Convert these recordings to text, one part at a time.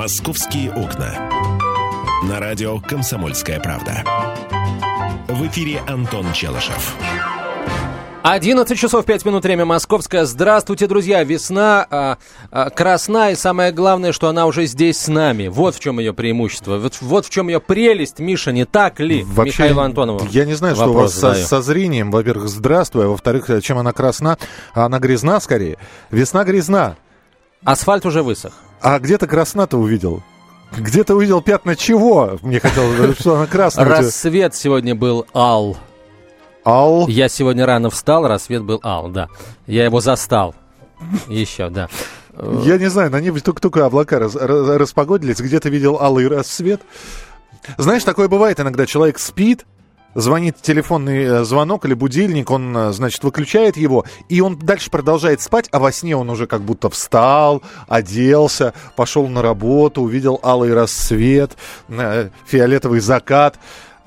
«Московские окна». На радио «Комсомольская правда». В эфире Антон Челышев. 11 часов 5 минут, время московское. Здравствуйте, друзья. Весна а, а, красна, и самое главное, что она уже здесь с нами. Вот в чем ее преимущество. Вот, вот в чем ее прелесть, Миша, не так ли, Вообще, Михаилу Антонову? Я не знаю, что у вас со, со зрением. Во-первых, здравствуй. А во-вторых, чем она красна? Она грязна скорее. Весна грязна. Асфальт уже высох. А где то красна-то увидел? Где то увидел пятна чего? Мне хотелось, что она красная. Рассвет сегодня был ал. Ал. Я сегодня рано встал, рассвет был ал, да. Я его застал. Еще, да. Я не знаю, на небе только-только облака рас, распогодились. Где-то видел алый рассвет. Знаешь, такое бывает иногда. Человек спит, звонит телефонный э, звонок или будильник, он, э, значит, выключает его, и он дальше продолжает спать, а во сне он уже как будто встал, оделся, пошел на работу, увидел алый рассвет, э, фиолетовый закат.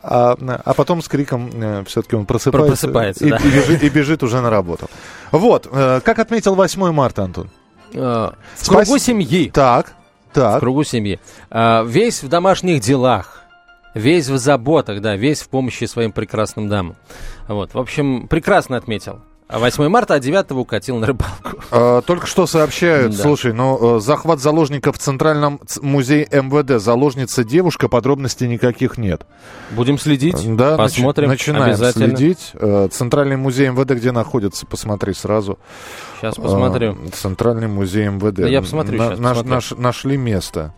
А, а потом с криком э, все-таки он просыпается, просыпается и, да. и, бежит, и бежит уже на работу. Вот, э, как отметил 8 марта, Антон? Э, в кругу Спас... семьи. Так, так. В кругу семьи. Э, весь в домашних делах. Весь в заботах, да, весь в помощи своим прекрасным дамам. Вот, в общем, прекрасно отметил. 8 марта, а 9 укатил на рыбалку. А, только что сообщают, Да. слушай, ну, э, захват заложников в Центральном музее МВД. Заложница девушка, подробностей никаких нет. Будем следить, Да, нач- посмотрим. начинаем обязательно. следить. Э, Центральный музей МВД где находится, посмотри сразу. Сейчас посмотрю. Э, Центральный музей МВД. Да я посмотрю На- щас, наш- посмотрю. наш- нашли место.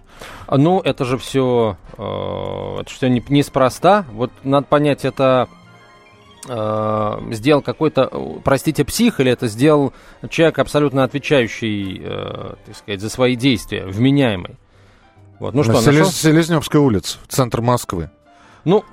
Ну, это же все, это все не, неспроста. Вот надо понять, это э, сделал какой-то, э, простите, псих, или это сделал человек, абсолютно отвечающий, э, так сказать, за свои действия, вменяемый. Вот. Ну что, Селез-? Селезневская улица, центр Москвы. Ну,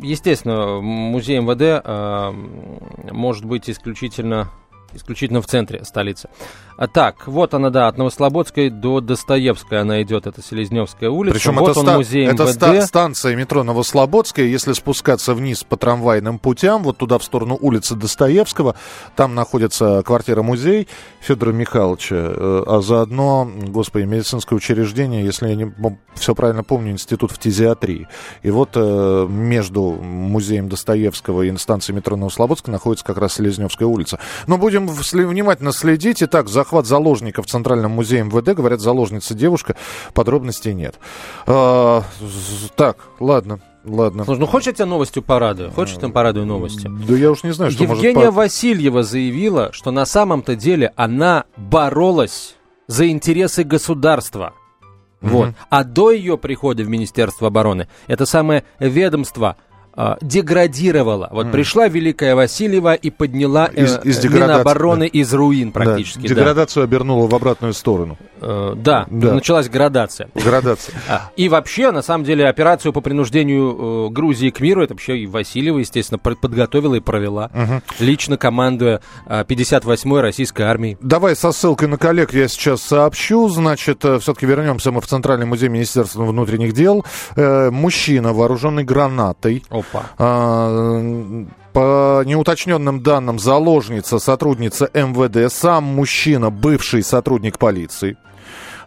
естественно, музей МВД э, может быть исключительно, исключительно в центре столицы. А так, вот она, да, от Новослободской до Достоевской она идет, это Селезневская улица. Причем вот это, он ста- музей это МВД. ста- станция метро Новослободская. Если спускаться вниз по трамвайным путям, вот туда в сторону улицы Достоевского, там находится квартира-музей Федора Михайловича, э, а заодно, господи, медицинское учреждение, если я не все правильно помню, институт фтизиатрии. И вот э, между музеем Достоевского и станцией метро Новослободская находится как раз Селезневская улица. Но будем всли- внимательно следить. Итак, захват заложников в Центральном музее МВД. Говорят, заложница девушка. Подробностей нет. А, так, ладно, ладно. Слушай, ну хочешь я тебя новостью порадую? Хочешь, я тебя порадую новостью? Да я уж не знаю, что Евгения может... Васильева заявила, что на самом-то деле она боролась за интересы государства. Вот. Мгм. А до ее прихода в Министерство обороны это самое ведомство а, деградировало. Вот пришла Великая Васильева и подняла Из- э, из э, деградации, Минобороны из руин Да, практически. Да, деградацию обернула в обратную сторону. Э, да, Да. началась градация. Градация. А, И вообще, на самом деле, операцию по принуждению э, Грузии к миру, это вообще и Васильева, естественно, подготовила и провела, лично командуя э, 58-й российской армией. Давай со ссылкой на коллег я сейчас сообщу. Значит, все-таки вернемся мы в Центральный музей Министерства внутренних дел. Э, мужчина, вооруженный гранатой, Опа. А, По неуточненным данным, заложница, сотрудница МВД, сам мужчина, бывший сотрудник полиции.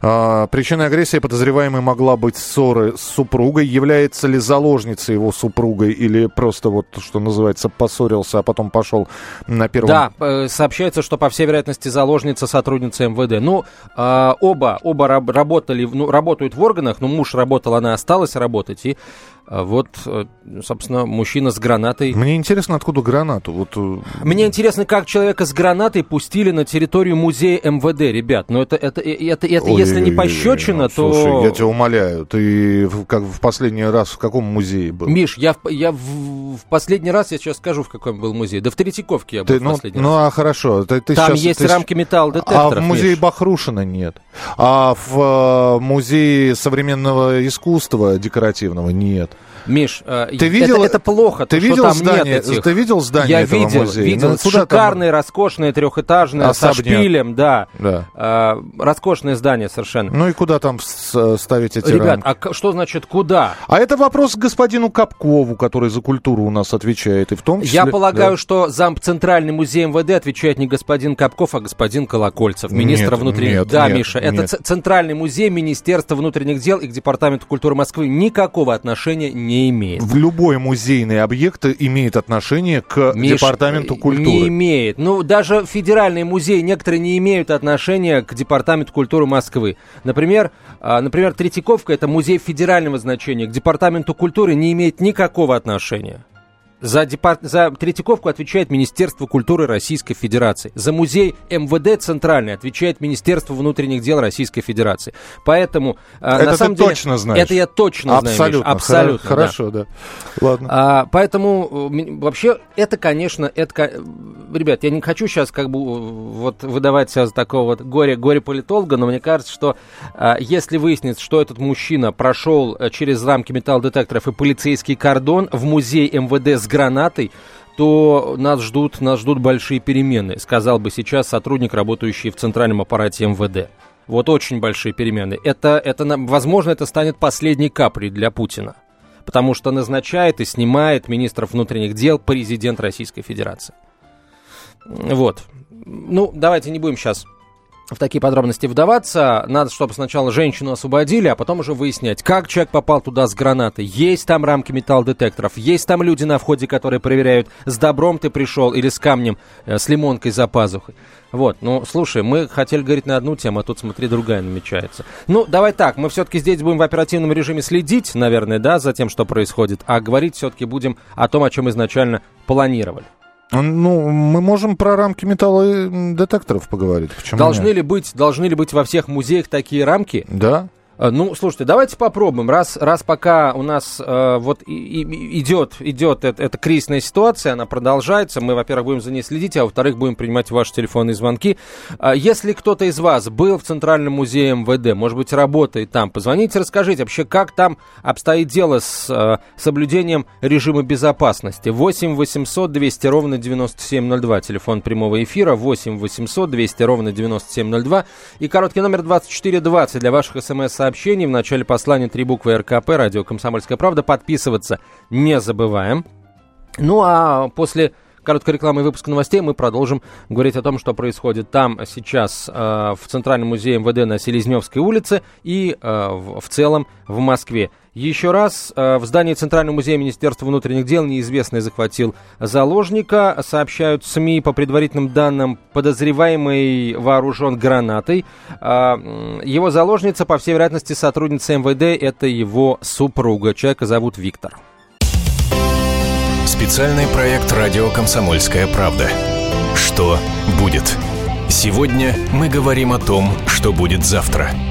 А, Причиной агрессии подозреваемой могла быть ссоры с супругой. Является ли заложницей его супругой или просто вот, что называется, поссорился, а потом пошел на первом... Да, э, сообщается, что, по всей вероятности, заложница сотрудница МВД. Ну, э, оба, оба раб- работали, ну, работают в органах, но муж работал, она осталась работать, и вот, э, собственно, мужчина с гранатой. Мне интересно, откуда гранату. Вот, э, Мне интересно, как человека с гранатой пустили на территорию музея МВД, ребят. Но это, это, э, это, это, если не пощечина, ну, то... Слушай, я тебя умоляю, ты в- как в последний раз в каком музее был? Миш, я, в, я в, в последний раз, я сейчас скажу, в каком был музей. Да в Третьяковке я был Ты, в ну, последний ну, раз. а хорошо. Ты, ты Там щас- есть ты рамки металлодетекторов. А в музее Миш. Бахрушина нет. А в музее современного искусства декоративного нет. Миш, э, ты видел, это, это плохо, ты то, видел там здание, этих... Ты видел здание Я этого видел, музея? видел. Ну, шикарное, там... роскошное, трехэтажное, Особняк. со шпилем, да. да. Э, роскошное здание совершенно. Ну и куда там ставить эти Ребят, рамки? а что значит куда? А это вопрос к господину Капкову, который за культуру у нас отвечает, и в том числе... Я полагаю, да. что зам Центральный музей МВД отвечает не господин Капков, а господин Колокольцев, министр внутренних... Нет, да, нет, Миша, нет. это Центральный музей Министерства внутренних дел и к Департаменту культуры Москвы никакого отношения не имеет. В любой музейный объект имеет отношение к Миш, Департаменту культуры. Не имеет. Ну, даже федеральные музеи некоторые не имеют отношения к Департаменту культуры Москвы. Например, а, например, Третьяковка – это музей федерального значения. К Департаменту культуры не имеет никакого отношения. За, департ... за Третьяковку отвечает Министерство культуры Российской Федерации. За музей МВД Центральный отвечает Министерство внутренних дел Российской Федерации. Поэтому, а, это на самом ты деле, точно знаешь. Это я точно абсолютно, знаю. Миша, абсолютно. Хорошо, да. да. Ладно. А, поэтому э, вообще это, конечно, это, ребят, я не хочу сейчас как бы вот выдавать себя за такого вот горе, горе-политолога, но мне кажется, что а, если выяснится, что этот мужчина прошел э, через рамки металлодетекторов и полицейский кордон в музей МВД с гранатой, то нас ждут, нас ждут большие перемены, сказал бы сейчас сотрудник, работающий в центральном аппарате МВД. Вот очень большие перемены. Это, это, возможно, это станет последней каплей для Путина. Потому что назначает и снимает министров внутренних дел президент Российской Федерации. Вот. Ну, давайте не будем сейчас в такие подробности вдаваться. Надо, чтобы сначала женщину освободили, а потом уже выяснять, как человек попал туда с гранатой. Есть там рамки металлодетекторов, есть там люди на входе, которые проверяют, с добром ты пришел или с камнем, э, с лимонкой за пазухой. Вот, ну, слушай, мы хотели говорить на одну тему, а тут, смотри, другая намечается. Ну, давай так, мы все-таки здесь будем в оперативном режиме следить, наверное, да, за тем, что происходит, а говорить все-таки будем о том, о чем изначально планировали. Ну, мы можем про рамки металлодетекторов поговорить. Почему должны нет? ли быть, должны ли быть во всех музеях такие рамки? Да. Э, ну, слушайте, давайте попробуем. Раз, раз пока у нас э, вот и, и, идет, идет эта, эта кризисная ситуация, она продолжается, мы, во-первых, будем за ней следить, а во-вторых, будем принимать ваши телефонные звонки. Э, если кто-то из вас был в Центральном музее МВД, может быть, работает там, позвоните, расскажите вообще, как там обстоит дело с э, соблюдением режима безопасности. 8 800 200 ровно 9702, телефон прямого эфира, 8 800 200 ровно 9702 и короткий номер 2420 для ваших смс-сообщений сообщений. В начале послания три буквы РКП, радио «Комсомольская правда». Подписываться не забываем. Ну а после короткой рекламы и выпуска новостей мы продолжим говорить о том, что происходит там сейчас э, в Центральном музее МВД на Селезневской улице и э, в, в целом в Москве. Еще раз, э, в здании Центрального музея Министерства внутренних дел неизвестный захватил заложника. Сообщают СМИ по предварительным данным, подозреваемый вооружен гранатой. Э, его заложница, по всей вероятности, сотрудница МВД, это его супруга. Человека зовут Виктор. Специальный проект «Радио Комсомольская правда». Что будет? Сегодня мы говорим о том, что будет завтра –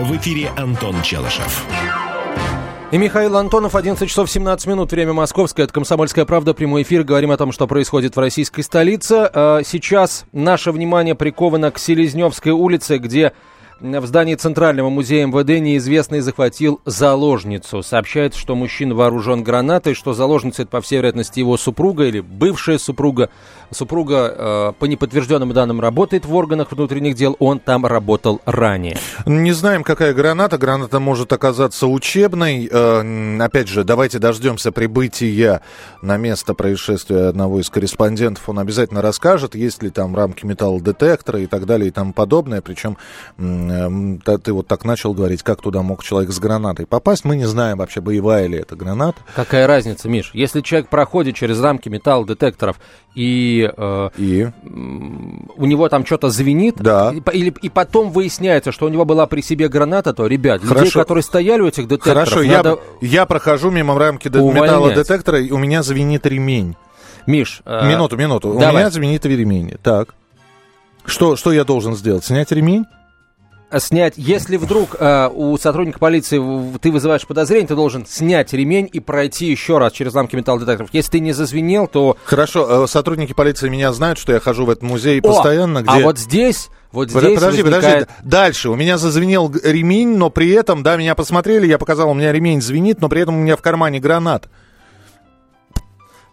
В эфире Антон Челышев. И Михаил Антонов, 11 часов 17 минут, время московское, это «Комсомольская правда», прямой эфир, говорим о том, что происходит в российской столице. А, сейчас наше внимание приковано к Селезневской улице, где в здании Центрального музея МВД неизвестный захватил заложницу. Сообщается, что мужчина вооружен гранатой, что заложница это, по всей вероятности, его супруга или бывшая супруга. Супруга, э, по неподтвержденным данным, работает в органах внутренних дел, он там работал ранее. Не знаем, какая граната. Граната может оказаться учебной. Э, опять же, давайте дождемся прибытия на место происшествия одного из корреспондентов. Он обязательно расскажет, есть ли там рамки металлодетектора и так далее и тому подобное. Причем ты вот так начал говорить, как туда мог человек с гранатой попасть. Мы не знаем вообще, боевая ли это граната. Какая разница, Миш? Если человек проходит через рамки металлодетекторов и, э, и? у него там что-то звенит, да. и, или, и потом выясняется, что у него была при себе граната, то, ребят, Хорошо. людей, которые стояли у этих детекторов, Хорошо, надо я, я прохожу мимо рамки металлодетектора, и у меня звенит ремень. Миш, э, минуту, минуту. Давай. У меня звенит ремень. Так. Что, что я должен сделать? Снять ремень? Снять, если вдруг э, у сотрудника полиции ты вызываешь подозрение, ты должен снять ремень и пройти еще раз через ламки металлодетекторов. Если ты не зазвенел, то... Хорошо, э, сотрудники полиции меня знают, что я хожу в этот музей О, постоянно, где... А вот здесь... Вот здесь подожди, возникает... подожди. Дальше. У меня зазвенел ремень, но при этом, да, меня посмотрели, я показал, у меня ремень звенит, но при этом у меня в кармане гранат.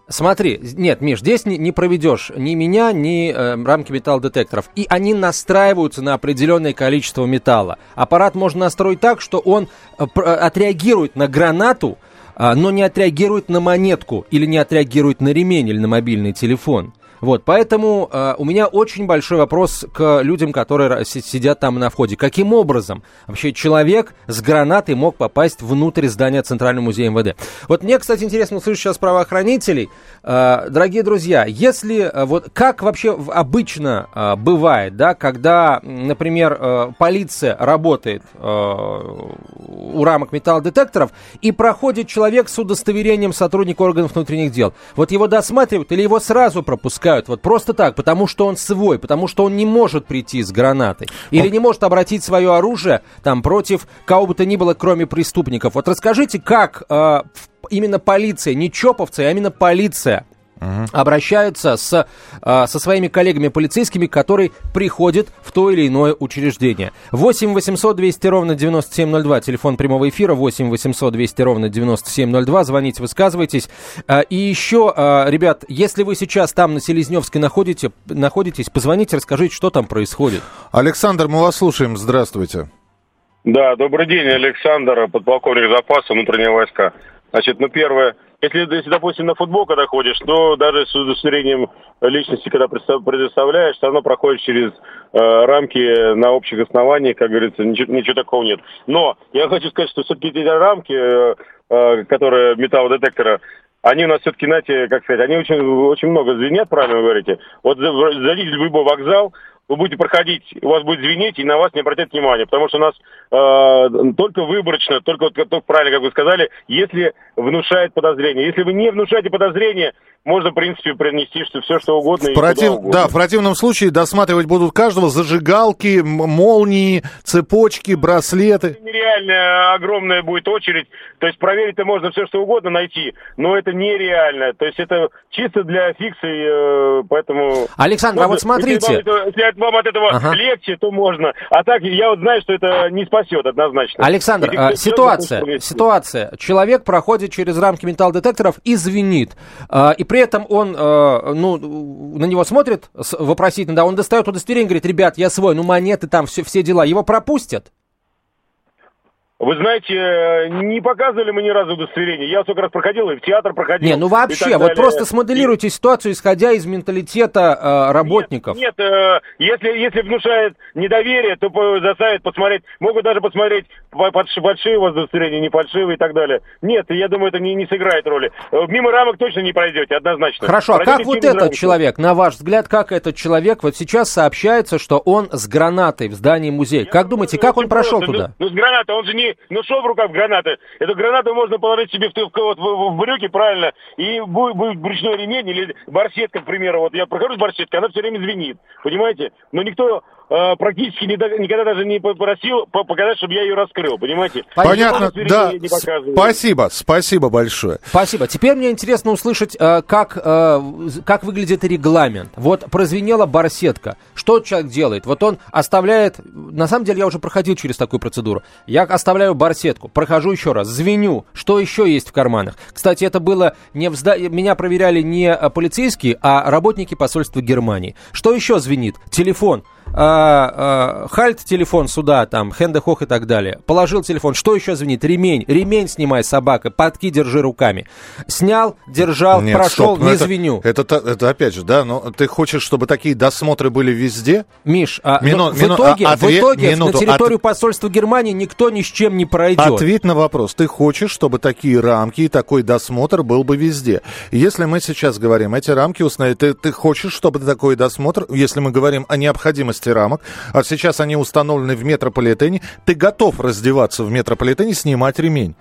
Смотри, нет, Миш, здесь не, не проведешь ни меня, ни э, рамки металлодетекторов. И они настраиваются на определенное количество металла. Аппарат можно настроить так, что он э, э отреагирует на гранату, э, но не отреагирует на монетку, или не отреагирует на ремень, или на мобильный телефон. Вот, поэтому э, у меня очень большой вопрос к людям, которые сидят там на входе. Каким образом вообще человек с гранатой мог попасть внутрь здания Центрального музея МВД? Вот мне, кстати, интересно услышать сейчас правоохранителей. Э, дорогие друзья, если э, вот как вообще обычно э, бывает, да, когда, например, э, полиция работает э, у рамок металлодетекторов и проходит человек с удостоверением сотрудника органов внутренних дел, вот его досматривают или его сразу пропускают? Пускают вот просто так, потому что он свой, потому что он не может прийти с гранатой. Или не может обратить свое оружие там против кого бы то ни было, кроме преступников. Вот расскажите, как э, именно полиция, не чоповцы, а именно полиция угу. обращаются с, а, со своими коллегами полицейскими, которые приходят в то или иное учреждение. 8 800 200 ровно 9702, телефон прямого эфира, 8 800 200 ровно 9702, звоните, высказывайтесь. А, и еще, а, ребят, если вы сейчас там на Селезневской находите, находитесь, позвоните, расскажите, что там происходит. Александр, мы вас слушаем, здравствуйте. Да, добрый день, Александр, подполковник запаса внутренние войска. Значит, ну первое, если, если, допустим, на футбол, когда ходишь, то даже с удостоверением личности, когда предоставляешь, все равно проходишь через э, рамки на общих основаниях, как говорится, ничего, ничего такого нет. Но я хочу сказать, что все-таки эти рамки, э, э, которые металлодетектора, они у нас все-таки, знаете, как сказать, они очень, очень много звенят, правильно вы говорите. Вот зайдите в любой вокзал, вы будете проходить, у вас будет звенеть, и на вас не обратят внимания, потому что у нас э, только выборочно, только, только правильно, как вы сказали, если внушает подозрение. Если вы не внушаете подозрение, можно, в принципе, принести что, все, что угодно. В против... угодно. Да, в противном случае досматривать будут каждого зажигалки, молнии, цепочки, браслеты. Это нереально огромная будет очередь. То есть проверить-то можно все, что угодно найти, но это нереально. То есть это чисто для фикции, э, поэтому... Александр, можно, а вот смотрите... Если вам, если вам от этого ага. легче, то можно. А так, я вот знаю, что это не спасет однозначно. Александр, а, ситуация, ситуация. Человек проходит через рамки металлодетекторов и звенит. А, и при этом он, э, ну, на него смотрит вопросительно, да, он достает удостоверение, говорит, ребят, я свой, ну, монеты там, все, все дела, его пропустят? Вы знаете, э, не показывали мы ни разу удостоверение. Я сколько раз проходил, и в театр проходил. Не, ну вообще, вот просто смоделируйте и... ситуацию, исходя из менталитета э, работников. Нет, нет э, если, если внушает недоверие, то заставит посмотреть, могут даже посмотреть большие удостоверения, не фальшивые и так далее. Нет, я думаю, это не, не сыграет роли. Э, мимо рамок точно не пройдете, однозначно. Хорошо, а как вот этот рамки. человек, на ваш взгляд, как этот человек, вот сейчас сообщается, что он с гранатой в здании музея. Я как думаете, как он прошел просто. туда? Ну, ну, с гранатой, он же не ну что в руках гранаты? Эту гранату можно положить себе в, в, в, в брюки, правильно, и будет, будет брючной ремень или барсетка, к примеру. Вот я прохожу с барсеткой, она все время звенит, понимаете? Но никто практически не, никогда даже не попросил показать, чтобы я ее раскрыл, понимаете? Понятно, да. Спасибо, спасибо большое. Спасибо. Теперь мне интересно услышать, э, как, э, как выглядит регламент. Вот прозвенела барсетка. Что человек делает? Вот он оставляет... На самом деле я уже проходил через такую процедуру. Я оставляю барсетку, прохожу еще раз, звеню. Что еще есть в карманах? Кстати, это было не в зда... Меня проверяли не полицейские, а работники посольства Германии. Что еще звенит? Телефон а, а, хальт телефон сюда, там, хендехох и так далее. Положил телефон. Что еще звенит? Ремень. Ремень снимай, собака. Подки держи руками. Снял, держал, Нет, прошел, стоп, ну не это, звеню. Это, это, это опять же, да, но ты хочешь, чтобы такие досмотры были везде? Миш, а, Мину- в мину- итоге, а- в ответ- итоге минуту, на территорию посольства Германии никто ни с чем не пройдет. Ответь на вопрос. Ты хочешь, чтобы такие рамки и такой досмотр был бы везде? Если мы сейчас говорим, эти рамки установить, ты, ты хочешь, чтобы такой досмотр, если мы говорим о необходимости рамок, а сейчас они установлены в метрополитене, ты готов раздеваться в метрополитене, снимать ремень?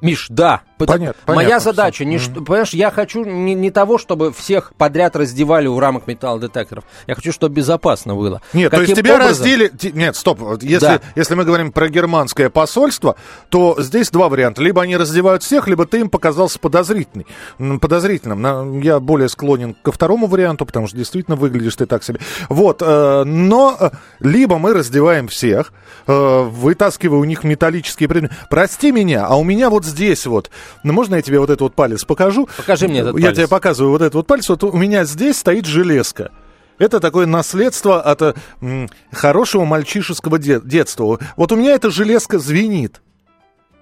Миш, да. Понятно, Моя понятно задача, не что, понимаешь, я хочу не, не того, чтобы всех подряд раздевали у рамок металлодетекторов. Я хочу, чтобы безопасно было. Нет, то Каким есть тебя образом? раздели... Нет, стоп. Если, Да. если мы говорим про германское посольство, то здесь два варианта. Либо они раздевают всех, либо ты им показался подозрительный, подозрительным. Я более склонен ко второму варианту, потому что действительно выглядишь ты так себе. Вот. э, Но э, либо мы раздеваем всех, э, вытаскивая у них металлические предметы. Прости меня, а у меня вот здесь вот... Ну, можно я тебе вот этот вот палец покажу? Покажи мне этот Я палец. тебе показываю вот этот вот палец. Вот у меня здесь стоит железка. Это такое наследство от э, м, хорошего мальчишеского де- детства. Вот у меня эта железка звенит.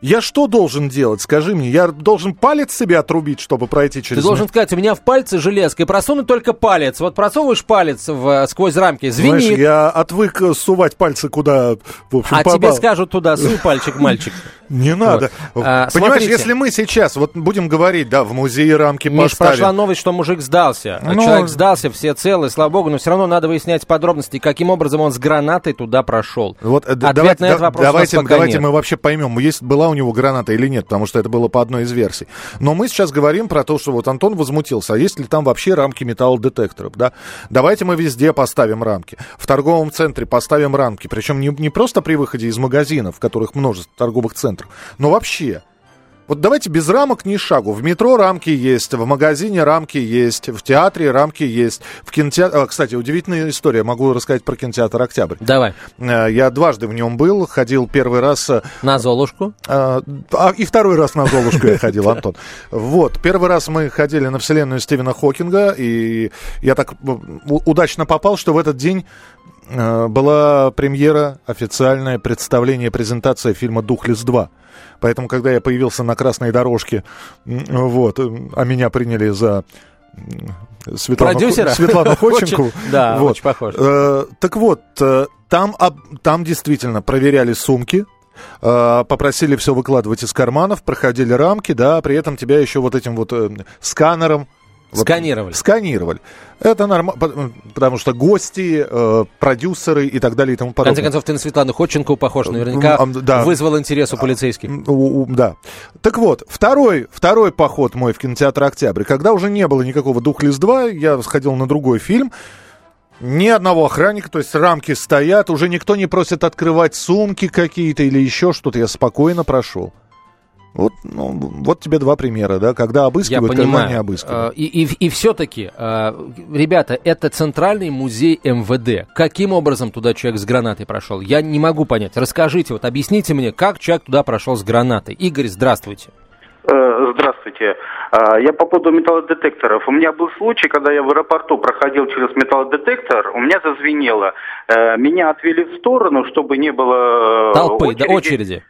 Я что должен делать? Скажи мне, я должен палец себе отрубить, чтобы пройти через... Ты должен сказать, у меня в пальце железка, и просунуть только палец. Вот просовываешь палец в, сквозь рамки, звенит. Знаешь, я отвык э, сувать пальцы куда, в общем, А тебе попало. скажут туда, суй пальчик, мальчик. Не надо. Вот. А, Понимаешь, смотрите. если мы сейчас, вот будем говорить, да, в музее рамки Миш, поставим. прошла новость, что мужик сдался. Ну- Человек сдался, все целы, слава богу, но все равно надо выяснять подробности, каким образом он с гранатой туда прошел. Вот, э, Ответ давайте, на этот вопрос у нас давайте, давайте нет. мы вообще поймем, есть, была у него граната или нет, потому что это было по одной из версий. Но мы сейчас говорим про то, что вот Антон возмутился, а есть ли там вообще рамки металлодетекторов, да? Давайте мы везде поставим рамки. В торговом центре поставим рамки, причем не, не просто при выходе из магазинов, в которых множество торговых центров, но вообще. Вот давайте без рамок ни шагу. В метро рамки есть, в магазине рамки есть, в театре рамки есть, в кинотеатре... Кстати, удивительная история, могу рассказать про кинотеатр «Октябрь». Давай, Э, Я дважды в нем был, ходил первый раз, э, на Золушку. а, а, и второй раз на Золушку я ходил, Антон. Вот, первый раз мы ходили на вселенную Стивена Хокинга, и я так э, удачно попал, что в этот день э, была премьера, официальное представление, презентация фильма «Духлес 2». Поэтому, когда я появился на красной дорожке, вот, э, а меня приняли за Светлану, Продюсера? Светлану Ходченко. Очень- да, вот. очень похож. Э, так вот, э, там, там действительно проверяли сумки, э, попросили все выкладывать из карманов, проходили рамки, да, при этом тебя еще вот этим вот э, сканером вот, Сканировали. сканировали. Это нормально, потому что гости, э, продюсеры и так далее и тому В конце подобное. концов, ты на Светлану Ходченко похож. Наверняка М, да. вызвал интерес у полицейских. М, у- у- да. Так вот, второй, второй поход мой в кинотеатр «Октябрь», когда уже не было никакого «Духлес 2», я сходил на другой фильм, ни одного охранника, то есть рамки стоят, уже никто не просит открывать сумки какие-то или еще что-то, я спокойно прошел. Вот, ну, вот тебе два примера, да, когда Я обыскивают, когда не понимаю. обыскивают. Э, И, и, и все-таки, ребята, это центральный музей МВД. Каким образом туда человек с гранатой прошел? Я не могу понять. Расскажите, вот объясните мне, как человек туда прошел с гранатой. Игорь, здравствуйте. Э, Здравствуйте. А, Я по поводу металлодетекторов. У меня был случай, когда я в аэропорту проходил через металлодетектор, у меня зазвенело. Э, Меня отвели в сторону, чтобы не было э, Толпы, да, очереди.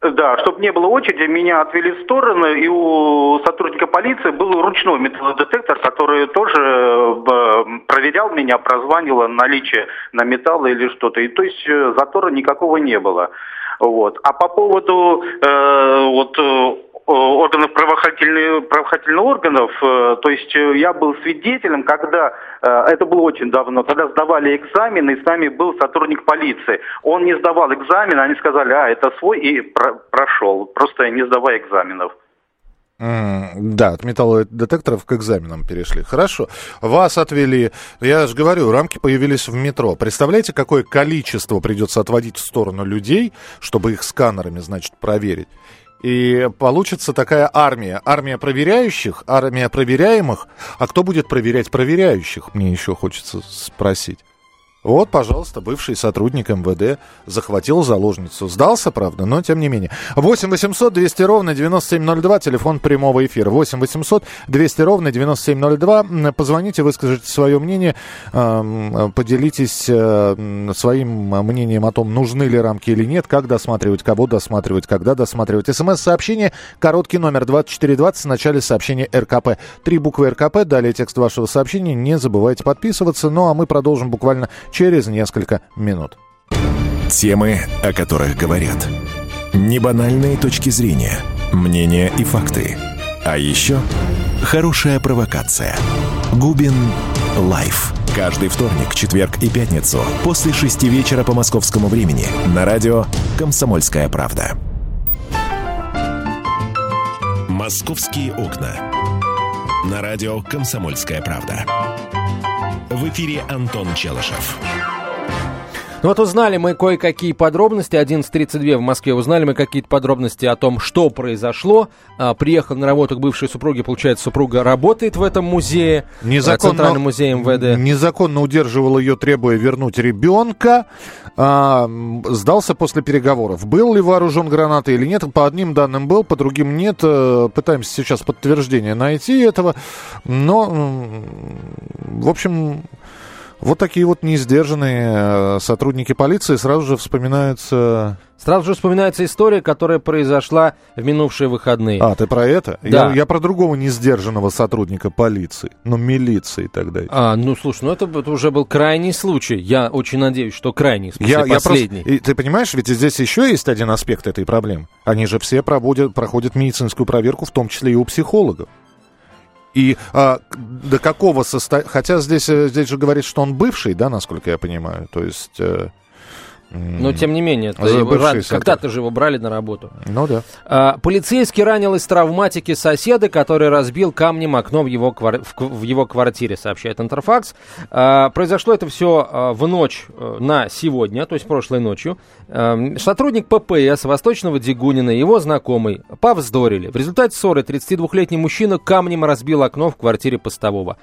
Да, чтобы не было очереди, меня отвели в сторону, и у сотрудника полиции был ручной металлодетектор, который тоже э, проверял меня, прозванивал наличие на металла или что-то. И то есть э, затора никакого не было. Вот. А по поводу э, вот э, органов правоохранительных, правоохранительных органов, э, то есть э, я был свидетелем, когда, э, это было очень давно, когда сдавали экзамены, и с нами был сотрудник полиции. Он не сдавал экзамен, они сказали, а, это свой, и про- прошел, просто не сдавая экзаменов. М, Да, от металлодетекторов к экзаменам перешли. Хорошо. Вас отвели. Я же говорю, рамки появились в метро. Представляете, какое количество придется отводить в сторону людей, чтобы их сканерами, значит, проверить? И получится такая армия. Армия проверяющих, армия проверяемых. А кто будет проверять проверяющих? Мне еще хочется спросить. Вот, пожалуйста, бывший сотрудник МВД захватил заложницу. Сдался, правда, но тем не менее. 8 800 200 ровно 9702, телефон прямого эфира. 8 800 200 ровно 9702. Позвоните, выскажите свое мнение, поделитесь э, своим мнением о том, нужны ли рамки или нет, как досматривать, кого досматривать, когда досматривать. СМС-сообщение, короткий номер 2420, в начале сообщения РКП. Три буквы РКП, далее текст вашего сообщения. Не забывайте подписываться. Ну а мы продолжим буквально через несколько минут. Темы, о которых говорят. Небанальные точки зрения, мнения и факты. А еще хорошая провокация. Губин Live. Каждый вторник, четверг и пятницу после шести вечера по московскому времени на радио «Комсомольская правда». «Московские окна». На радио «Комсомольская правда». В эфире Антон Челышев. Ну вот узнали мы кое-какие подробности. 11.32 в Москве узнали мы какие-то подробности о том, что произошло. А, приехал на работу к бывшей супруге. Получается, супруга работает в этом музее. Э, незаконно, Центральном музее МВД. Незаконно удерживал ее, требуя вернуть ребенка. А, сдался после переговоров. Был ли вооружен гранатой или нет? По одним данным был, по другим нет. Э, пытаемся сейчас подтверждение найти этого. Но, в общем... Вот такие вот несдержанные э, сотрудники полиции сразу же вспоминаются... Сразу же вспоминается история, которая произошла в минувшие выходные. А, ты про это? Да. Я, я про другого несдержанного сотрудника полиции. Ну, милиции тогда. А, ну, слушай, ну это, это уже был крайний случай. Я очень надеюсь, что крайний, в смысле Я, я последний. просто- и ты понимаешь, ведь здесь еще есть один аспект этой проблемы. Они же все проводят, проходят медицинскую проверку, в том числе и у психологов. И а, до какого состояния... Хотя здесь, э, здесь же говорит, что он бывший, да, насколько я понимаю. То есть... э, Но тем не менее, сотрудник. когда-то же его брали на работу. Ну да. А, полицейский ранил из травматики соседа, который разбил камнем окно в его, квар- в, его квартире, сообщает Интерфакс. А, произошло это все в ночь э, на сегодня, то есть прошлой ночью. Эм, сотрудник ППС Восточного Дегунина и его знакомый повздорили. В результате ссоры 32-летний мужчина камнем разбил окно в квартире постового.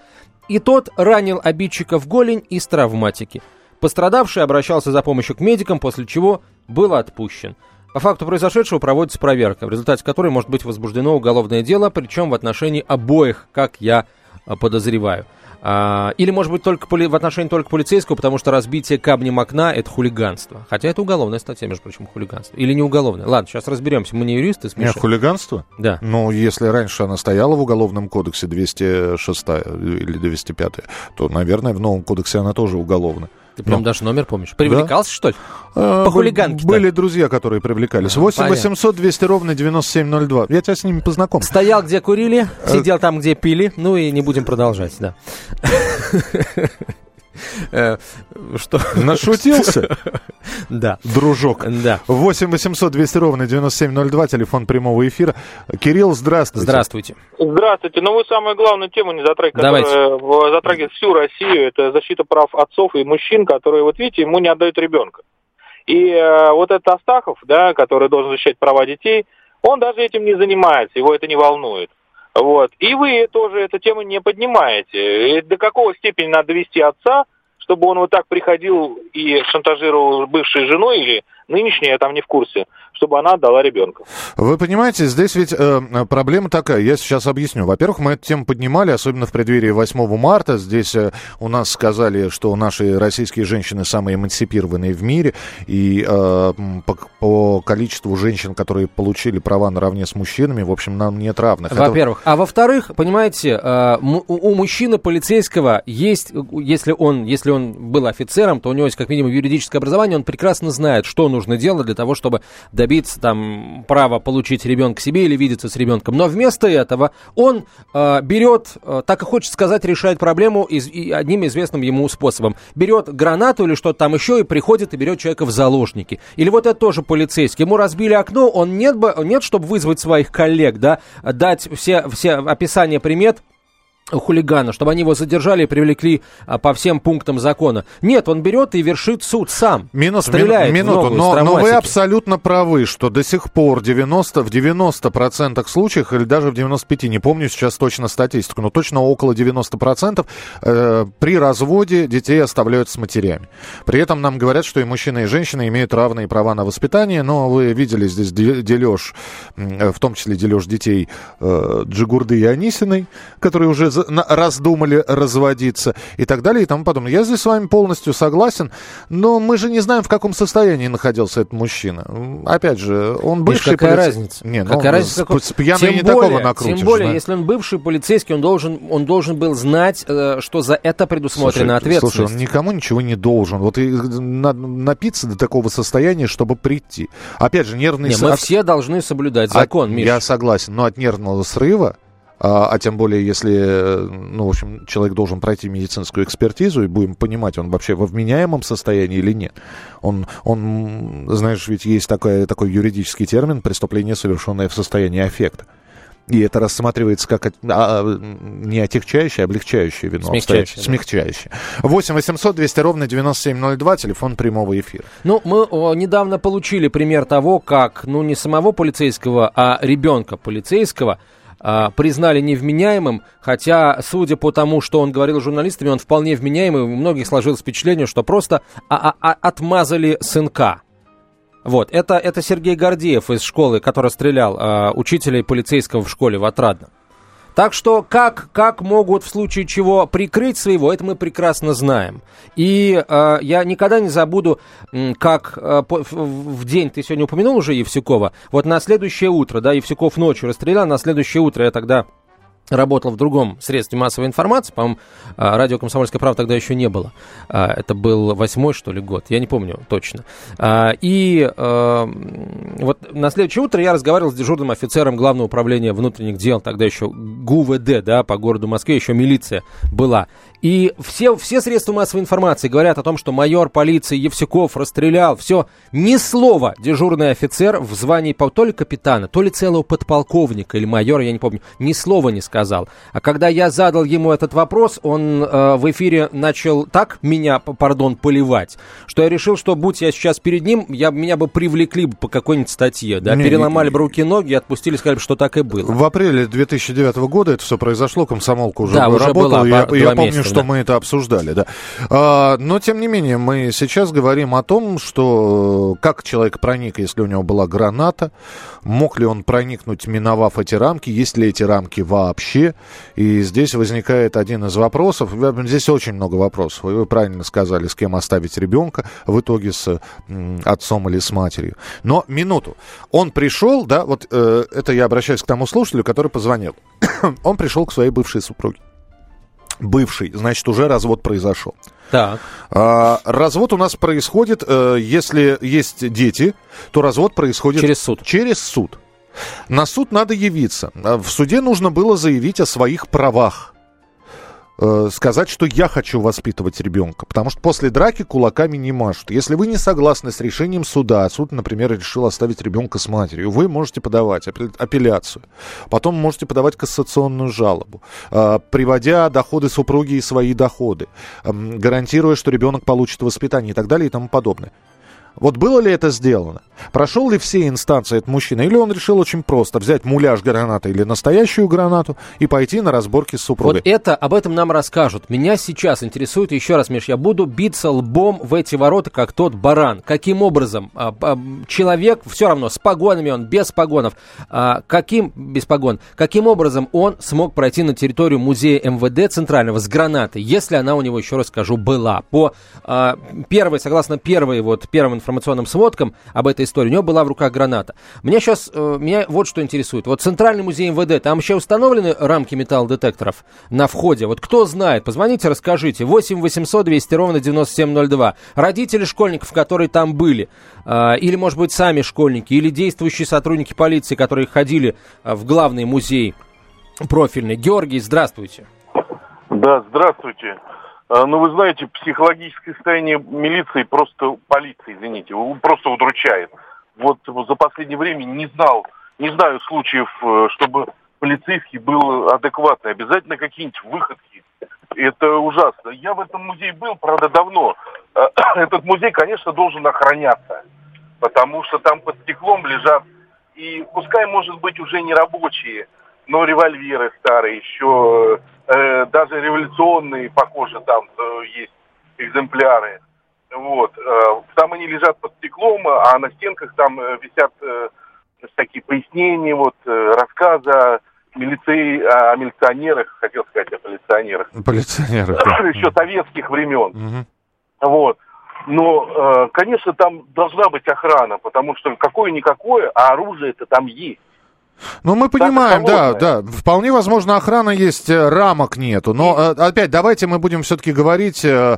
И тот ранил обидчика в голень из травматики. Пострадавший обращался за помощью к медикам, после чего был отпущен. По факту произошедшего проводится проверка, в результате которой может быть возбуждено уголовное дело, причем в отношении обоих, как я а, подозреваю. А, или, может быть, только в отношении только полицейского, потому что разбитие камнем окна – это хулиганство. Хотя это уголовная статья, между прочим, хулиганство. Или не уголовная. Ладно, сейчас разберемся. Мы не юристы, с Мишей. хулиганство? Да. Ну, если раньше она стояла в Уголовном кодексе 206 или 205, то, наверное, в новом кодексе она тоже уголовна. Ты прям Ну. даже номер помнишь. Привлекался, что ли? А, По хулиганке-то. Были друзья, которые привлекались. 8 понятно. 800 200 ровно 9702. Я тебя с ними познакомлю. Стоял, где курили, сидел там, где пили. Ну и не будем продолжать, да. Э, Что? Нашутился, Да. дружок. Да. 8 800 200 ровно 9702, телефон прямого эфира. Кирилл, здравствуйте. Здравствуйте. Здравствуйте. Ну, вы самую главную тему не затрагиваете, Давайте. которая в- затрагивает всю Россию. Это защита прав отцов и мужчин, которые, вот видите, ему не отдают ребенка. И э, вот этот Астахов, да, который должен защищать права детей, он даже этим не занимается, его это не волнует. Вот. И вы тоже эту тему не поднимаете. И до какого степени надо довести отца, чтобы он вот так приходил и шантажировал бывшей женой или нынешней, я там не в курсе, чтобы она отдала ребенка. Вы понимаете, здесь ведь э, проблема такая, я сейчас объясню. Во-первых, мы эту тему поднимали, особенно в преддверии 8 марта. Здесь э, у нас сказали, что наши российские женщины самые эмансипированные в мире, и э, по, по количеству женщин, которые получили права наравне с мужчинами, в общем, нам нет равных. Это- Во-первых. А во-вторых, понимаете, э, у мужчины полицейского есть, э, если он, если он был офицером, то у него есть как минимум юридическое образование, он прекрасно знает, что нужно делать для того, чтобы добиться там права получить ребенка себе или видеться с ребенком. Но вместо этого он э, берет, э, так и хочет сказать, решает проблему из, и одним известным ему способом. Берет гранату или что-то там еще и приходит и берет человека в заложники. Или вот это тоже полицейский. Ему разбили окно, он нет, бы, нет чтобы вызвать своих коллег, да, дать все, все описания примет, хулигана, чтобы они его задержали и привлекли а, по всем пунктам закона. Нет, он берет и вершит суд сам. Минут, стреляет минуту, в но, но вы абсолютно правы, что до сих пор 90, в 90% случаев, или даже в 95%, не помню сейчас точно статистику, но точно около 90% э, при разводе детей оставляют с матерями. При этом нам говорят, что и мужчины, и женщины имеют равные права на воспитание, но вы видели здесь дележ, в том числе дележ детей э, Джигурды и Анисиной, которые уже раздумали разводиться и так далее и тому подобное. Я здесь с вами полностью согласен, но мы же не знаем, в каком состоянии находился этот мужчина. Опять же, он бывший... Видишь, какая полиц... разница? Не, ну, какая разница? С, с пьяной не более, такого накрутишь. Тем более, да? если он бывший полицейский, он должен, он должен был знать, э, что за это предусмотрена слушай, ответственность. Слушай, он никому ничего не должен. Вот и на, напиться до такого состояния, чтобы прийти. Опять же, нервный... Не, мы от... все должны соблюдать закон, от... Миша. Я согласен, но от нервного срыва а, а тем более, если, ну, в общем, человек должен пройти медицинскую экспертизу, и будем понимать, он вообще во вменяемом состоянии или нет. Он, он знаешь, ведь есть такой, такой юридический термин «преступление, совершенное в состоянии аффекта». И это рассматривается как а, а, не отягчающее, а облегчающее вино. Смягчающее. Да. Смягчающее. 8 800 200 ровно 9702, телефон прямого эфира. Ну, мы о, недавно получили пример того, как, ну, не самого полицейского, а ребенка полицейского – признали невменяемым, хотя, судя по тому, что он говорил с журналистами, он вполне вменяемый, у многих сложилось впечатление, что просто а, а, отмазали сынка. Вот, это, это Сергей Гордеев из школы, который стрелял э, учителей полицейского в школе в Отрадном. Так что как, как могут в случае чего прикрыть своего, это мы прекрасно знаем. И э, я никогда не забуду, как э, по, в день, ты сегодня упомянул уже Евсюкова, вот на следующее утро, да, Евсюков ночью расстрелял, на следующее утро я тогда работал в другом средстве массовой информации, по-моему, а, радио «Комсомольская правда» тогда еще не было. А, это был восьмой, что ли, год, я не помню точно. А, и вот на следующее утро я разговаривал с дежурным офицером Главного управления внутренних дел, тогда еще ГУВД, да, по городу Москве, еще милиция была. И все, все средства массовой информации говорят о том, что майор полиции Евсюков расстрелял. Все, ни слова дежурный офицер в звании то ли капитана, то ли целого подполковника или майора, я не помню, ни слова не сказал. А когда я задал ему этот вопрос, он э, в эфире начал так меня, пардон, поливать, что я решил, что будь я сейчас перед ним, я, меня бы привлекли бы по какой-нибудь статье, да, не, переломали бы руки ноги отпустили, сказали, что так и было. В апреле 2009 года это все произошло, комсомолка уже, да, уже работала. Была, я, я помню, что да. мы это обсуждали, да. А, но, тем не менее, мы сейчас говорим о том, что э, как человек проник, если у него была граната, мог ли он проникнуть, миновав эти рамки, есть ли эти рамки вообще. И здесь возникает один из вопросов, здесь очень много вопросов. Вы правильно сказали, с кем оставить ребенка, в итоге с отцом или с матерью. Но минуту. Он пришел, да, вот э, это я обращаюсь к тому слушателю, который позвонил. он пришел к своей бывшей супруге бывший, значит, уже развод произошел. Так. А, развод у нас происходит, э, если есть дети, то развод происходит... Через суд. Через суд. На суд надо явиться. В суде нужно было заявить о своих правах. Э, сказать, что я хочу воспитывать ребенка. Потому что после драки кулаками не машут. Если вы не согласны с решением суда, суд, например, решил оставить ребенка с матерью, вы можете подавать апелляцию. Потом можете подавать кассационную жалобу, э, приводя доходы супруги и свои доходы, гарантируя, что ребенок получит воспитание и так далее и тому подобное. Вот было ли это сделано? Прошел ли все инстанции этот мужчина? Или он решил очень просто взять муляж гранаты или настоящую гранату и пойти на разборки с супругой? Вот это, об этом нам расскажут. Меня сейчас интересует, еще раз, Миш, я буду биться лбом в эти ворота, как тот баран. Каким образом а, а, человек, все равно, с погонами он, без погонов, а, каким, без погон, каким образом он смог пройти на территорию музея МВД Центрального с гранатой, если она у него, еще раз скажу, была? По первой, согласно первой, вот, первым информационным сводкам об этой истории, у него была в руках граната. Меня сейчас, э, меня вот что интересует. Вот Центральный музей МВД, там еще установлены рамки металлодетекторов на входе? Вот кто знает, позвоните, расскажите. 8 800 200 ровно 9702. Родители школьников, которые там были, э, или, может быть, сами школьники, или действующие сотрудники полиции, которые ходили э, в главный музей профильный. Георгий, здравствуйте. Да, здравствуйте. А, ну, вы знаете, психологическое состояние милиции просто, полиции, извините, просто удручает. Вот за последнее время не знал, не знаю случаев, э, чтобы полицейский был адекватный. Обязательно какие-нибудь выходки. Это ужасно. Я в этом музее был, правда, давно. Этот музей, конечно, должен охраняться. Потому что там под стеклом лежат и пускай, может быть, уже не рабочие, но револьверы старые, еще э, даже революционные, похоже, там э, есть экземпляры. Вот. Э, там они лежат под стеклом, а на стенках там э, висят э, всякие пояснения, вот, э, рассказы о, милиции, о милиционерах, хотел сказать о полиционерах. Полиционерах. Еще советских времен. Вот. Но, э, конечно, там должна быть охрана, потому что какое-никакое, а оружие-то там есть. Ну, мы понимаем, да, да. Вполне возможно, охрана есть, э, рамок нету. Но э, опять, давайте мы будем все-таки говорить, э,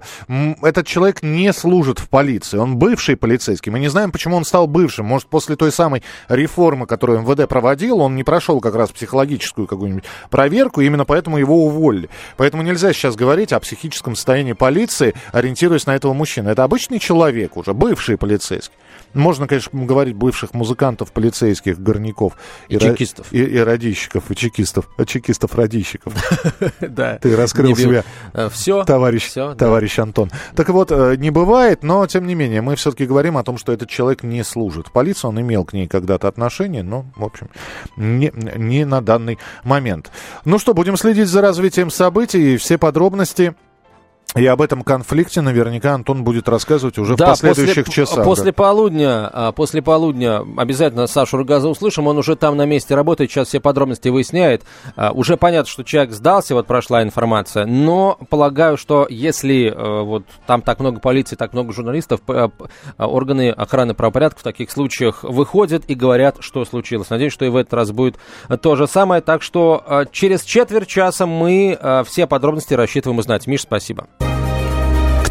этот человек не служит в полиции. Он бывший полицейский. Мы не знаем, почему он стал бывшим. Может, после той самой реформы, которую МВД проводил, он не прошел как раз психологическую какую-нибудь проверку, именно поэтому его уволили. Поэтому нельзя сейчас говорить о психическом состоянии полиции, ориентируясь на этого мужчину. Это обычный человек уже, бывший полицейский. Можно, конечно, говорить бывших музыкантов, полицейских, горняков. И, и чекистов. И, и радищиков, и чекистов. А чекистов, радищиков. Да. Ты раскрыл себя. Э, Все. Товарищ, товарищ Антон. Так вот, э, не бывает, но, тем не менее, мы все-таки говорим о том, что этот человек не служит. Полиция, он имел к ней когда-то отношение, но, в общем, не, не на данный момент. Ну что, будем следить за развитием событий. Все подробности и об этом конфликте наверняка Антон будет рассказывать уже да, в последующих после, часах. После да. полудня, а, после полудня обязательно Сашу Рогаза услышим. Он уже там на месте работает, сейчас все подробности выясняет. А, уже понятно, что человек сдался, вот прошла информация. Но полагаю, что если э, вот там так много полиции, так много журналистов, а, органы охраны правопорядка в таких случаях выходят и говорят, что случилось. Надеюсь, что и в этот раз будет то же самое. Так что через четверть часа мы все подробности рассчитываем узнать. Миш, спасибо.